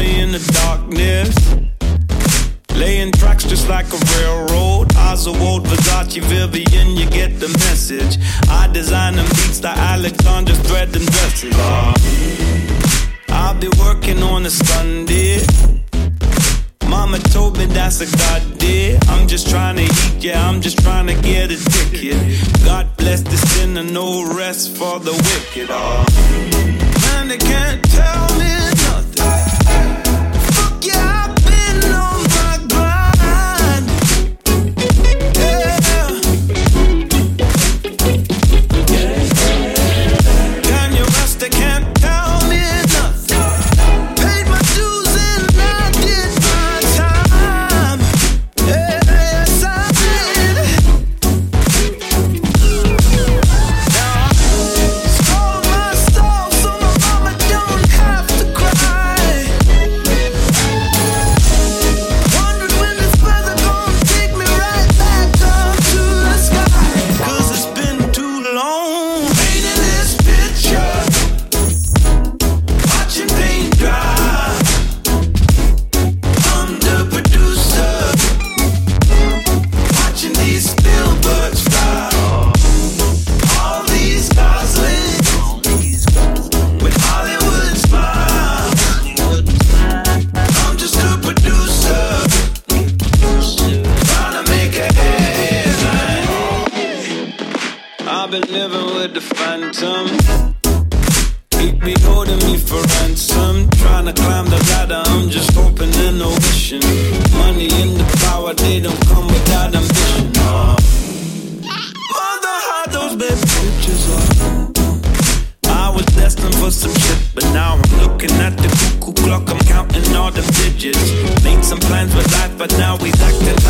in the darkness. Laying tracks just like a railroad. Ozwald, Versace, Vivienne, you get the message. I design them beats like Alexander thread and dresses. I'll be working on a Sunday. Mama told me that's a God deal. I'm just trying to eat, yeah, I'm just trying to get a ticket. God bless the sinner, no rest for the wicked. Oh. Been living with the phantom. Keep me holding me for ransom. Trying to climb the ladder, I'm just hoping and no wishing. Money in the power, they don't come without ambition. Oh. Mother, how those bad pictures are. I was destined for some shit, but now I'm looking at the cuckoo clock. I'm counting all the digits. Made some plans with life, but now we acting